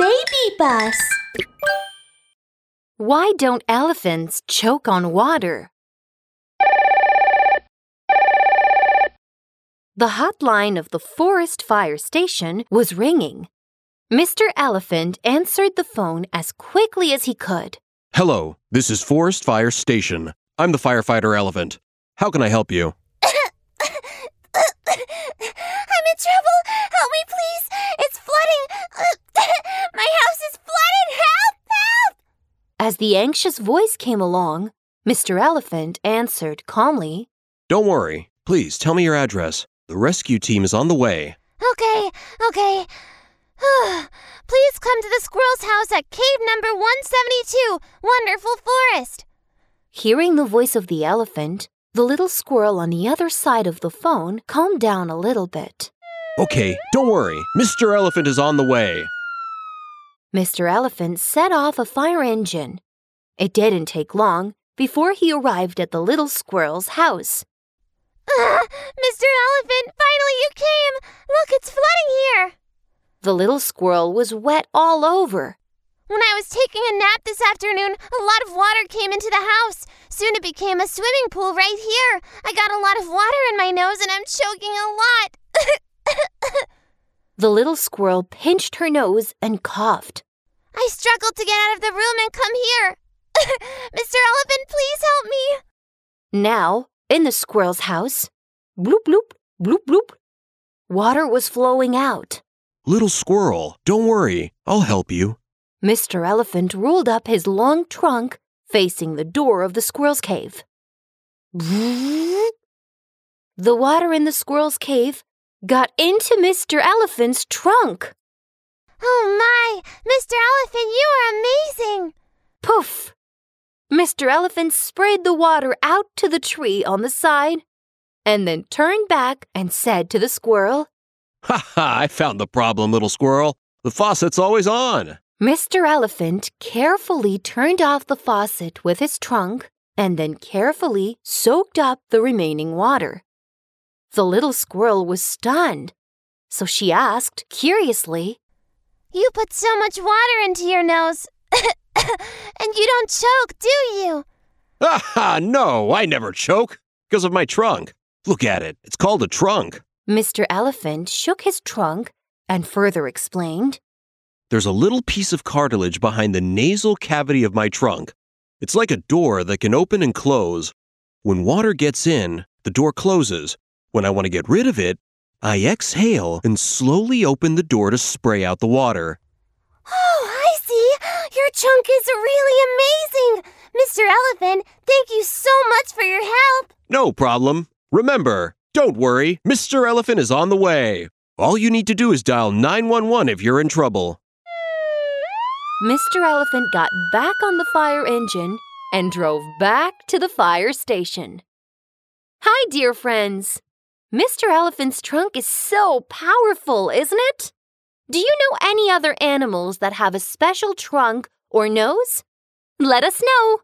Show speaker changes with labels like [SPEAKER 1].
[SPEAKER 1] BabyBus.
[SPEAKER 2] Why don't elephants choke on water? The hotline of the forest fire station was ringing. Mr. Elephant answered the phone as quickly as he could.
[SPEAKER 3] Hello, this is Forest Fire Station. I'm the firefighter elephant. How can I help you?
[SPEAKER 4] I'm in trouble. Help me, please. It's flooding. My house is flooded. Help! Help!
[SPEAKER 2] As the anxious voice came along, Mr. Elephant answered calmly.
[SPEAKER 3] Don't worry. Please tell me your address. The rescue team is on the way.
[SPEAKER 4] Okay, okay. Please come to the squirrel's house at cave number 172, Wonderful Forest.
[SPEAKER 2] Hearing the voice of the elephant, the little squirrel on the other side of the phone calmed down a little bit.
[SPEAKER 3] Okay, don't worry. Mr. Elephant is on the way.
[SPEAKER 2] Mr. Elephant set off a fire engine. It didn't take long before he arrived at the little squirrel's house.
[SPEAKER 4] Uh, Mr. Elephant, finally you came! Look, it's flooding here!
[SPEAKER 2] The little squirrel was wet all over.
[SPEAKER 4] When I was taking a nap this afternoon, a lot of water came into the house. Soon it became a swimming pool right here. I got a lot of water in my nose and I'm choking a lot.
[SPEAKER 2] the little squirrel pinched her nose and coughed.
[SPEAKER 4] I struggled to get out of the room and come here. Mr. Elephant, please help me.
[SPEAKER 2] Now, in the squirrel's house, bloop bloop, bloop bloop, water was flowing out.
[SPEAKER 3] Little squirrel, don't worry, I'll help you.
[SPEAKER 2] Mr. Elephant rolled up his long trunk facing the door of the squirrel's cave. The water in the squirrel's cave got into Mr. Elephant's trunk.
[SPEAKER 4] Oh my! Mr. Elephant, you are amazing!
[SPEAKER 2] Poof! Mr. Elephant sprayed the water out to the tree on the side and then turned back and said to the squirrel,
[SPEAKER 3] Ha ha! I found the problem, little squirrel. The faucet's always on.
[SPEAKER 2] Mr. Elephant carefully turned off the faucet with his trunk and then carefully soaked up the remaining water. The little squirrel was stunned, so she asked curiously,
[SPEAKER 4] You put so much water into your nose, and you don't choke, do you?
[SPEAKER 3] Ha ha! No, I never choke because of my trunk. Look at it, it's called a trunk.
[SPEAKER 2] Mr. Elephant shook his trunk and further explained.
[SPEAKER 3] There's a little piece of cartilage behind the nasal cavity of my trunk. It's like a door that can open and close. When water gets in, the door closes. When I want to get rid of it, I exhale and slowly open the door to spray out the water.
[SPEAKER 4] Oh, I see. Your trunk is really amazing. Mr. Elephant, thank you so much for your help.
[SPEAKER 3] No problem. Remember, don't worry, Mr. Elephant is on the way. All you need to do is dial 911 if you're in trouble.
[SPEAKER 2] Mr. Elephant got back on the fire engine and drove back to the fire station. Hi, dear friends. Mr. Elephant's trunk is so powerful, isn't it? Do you know any other animals that have a special trunk or nose? Let us know.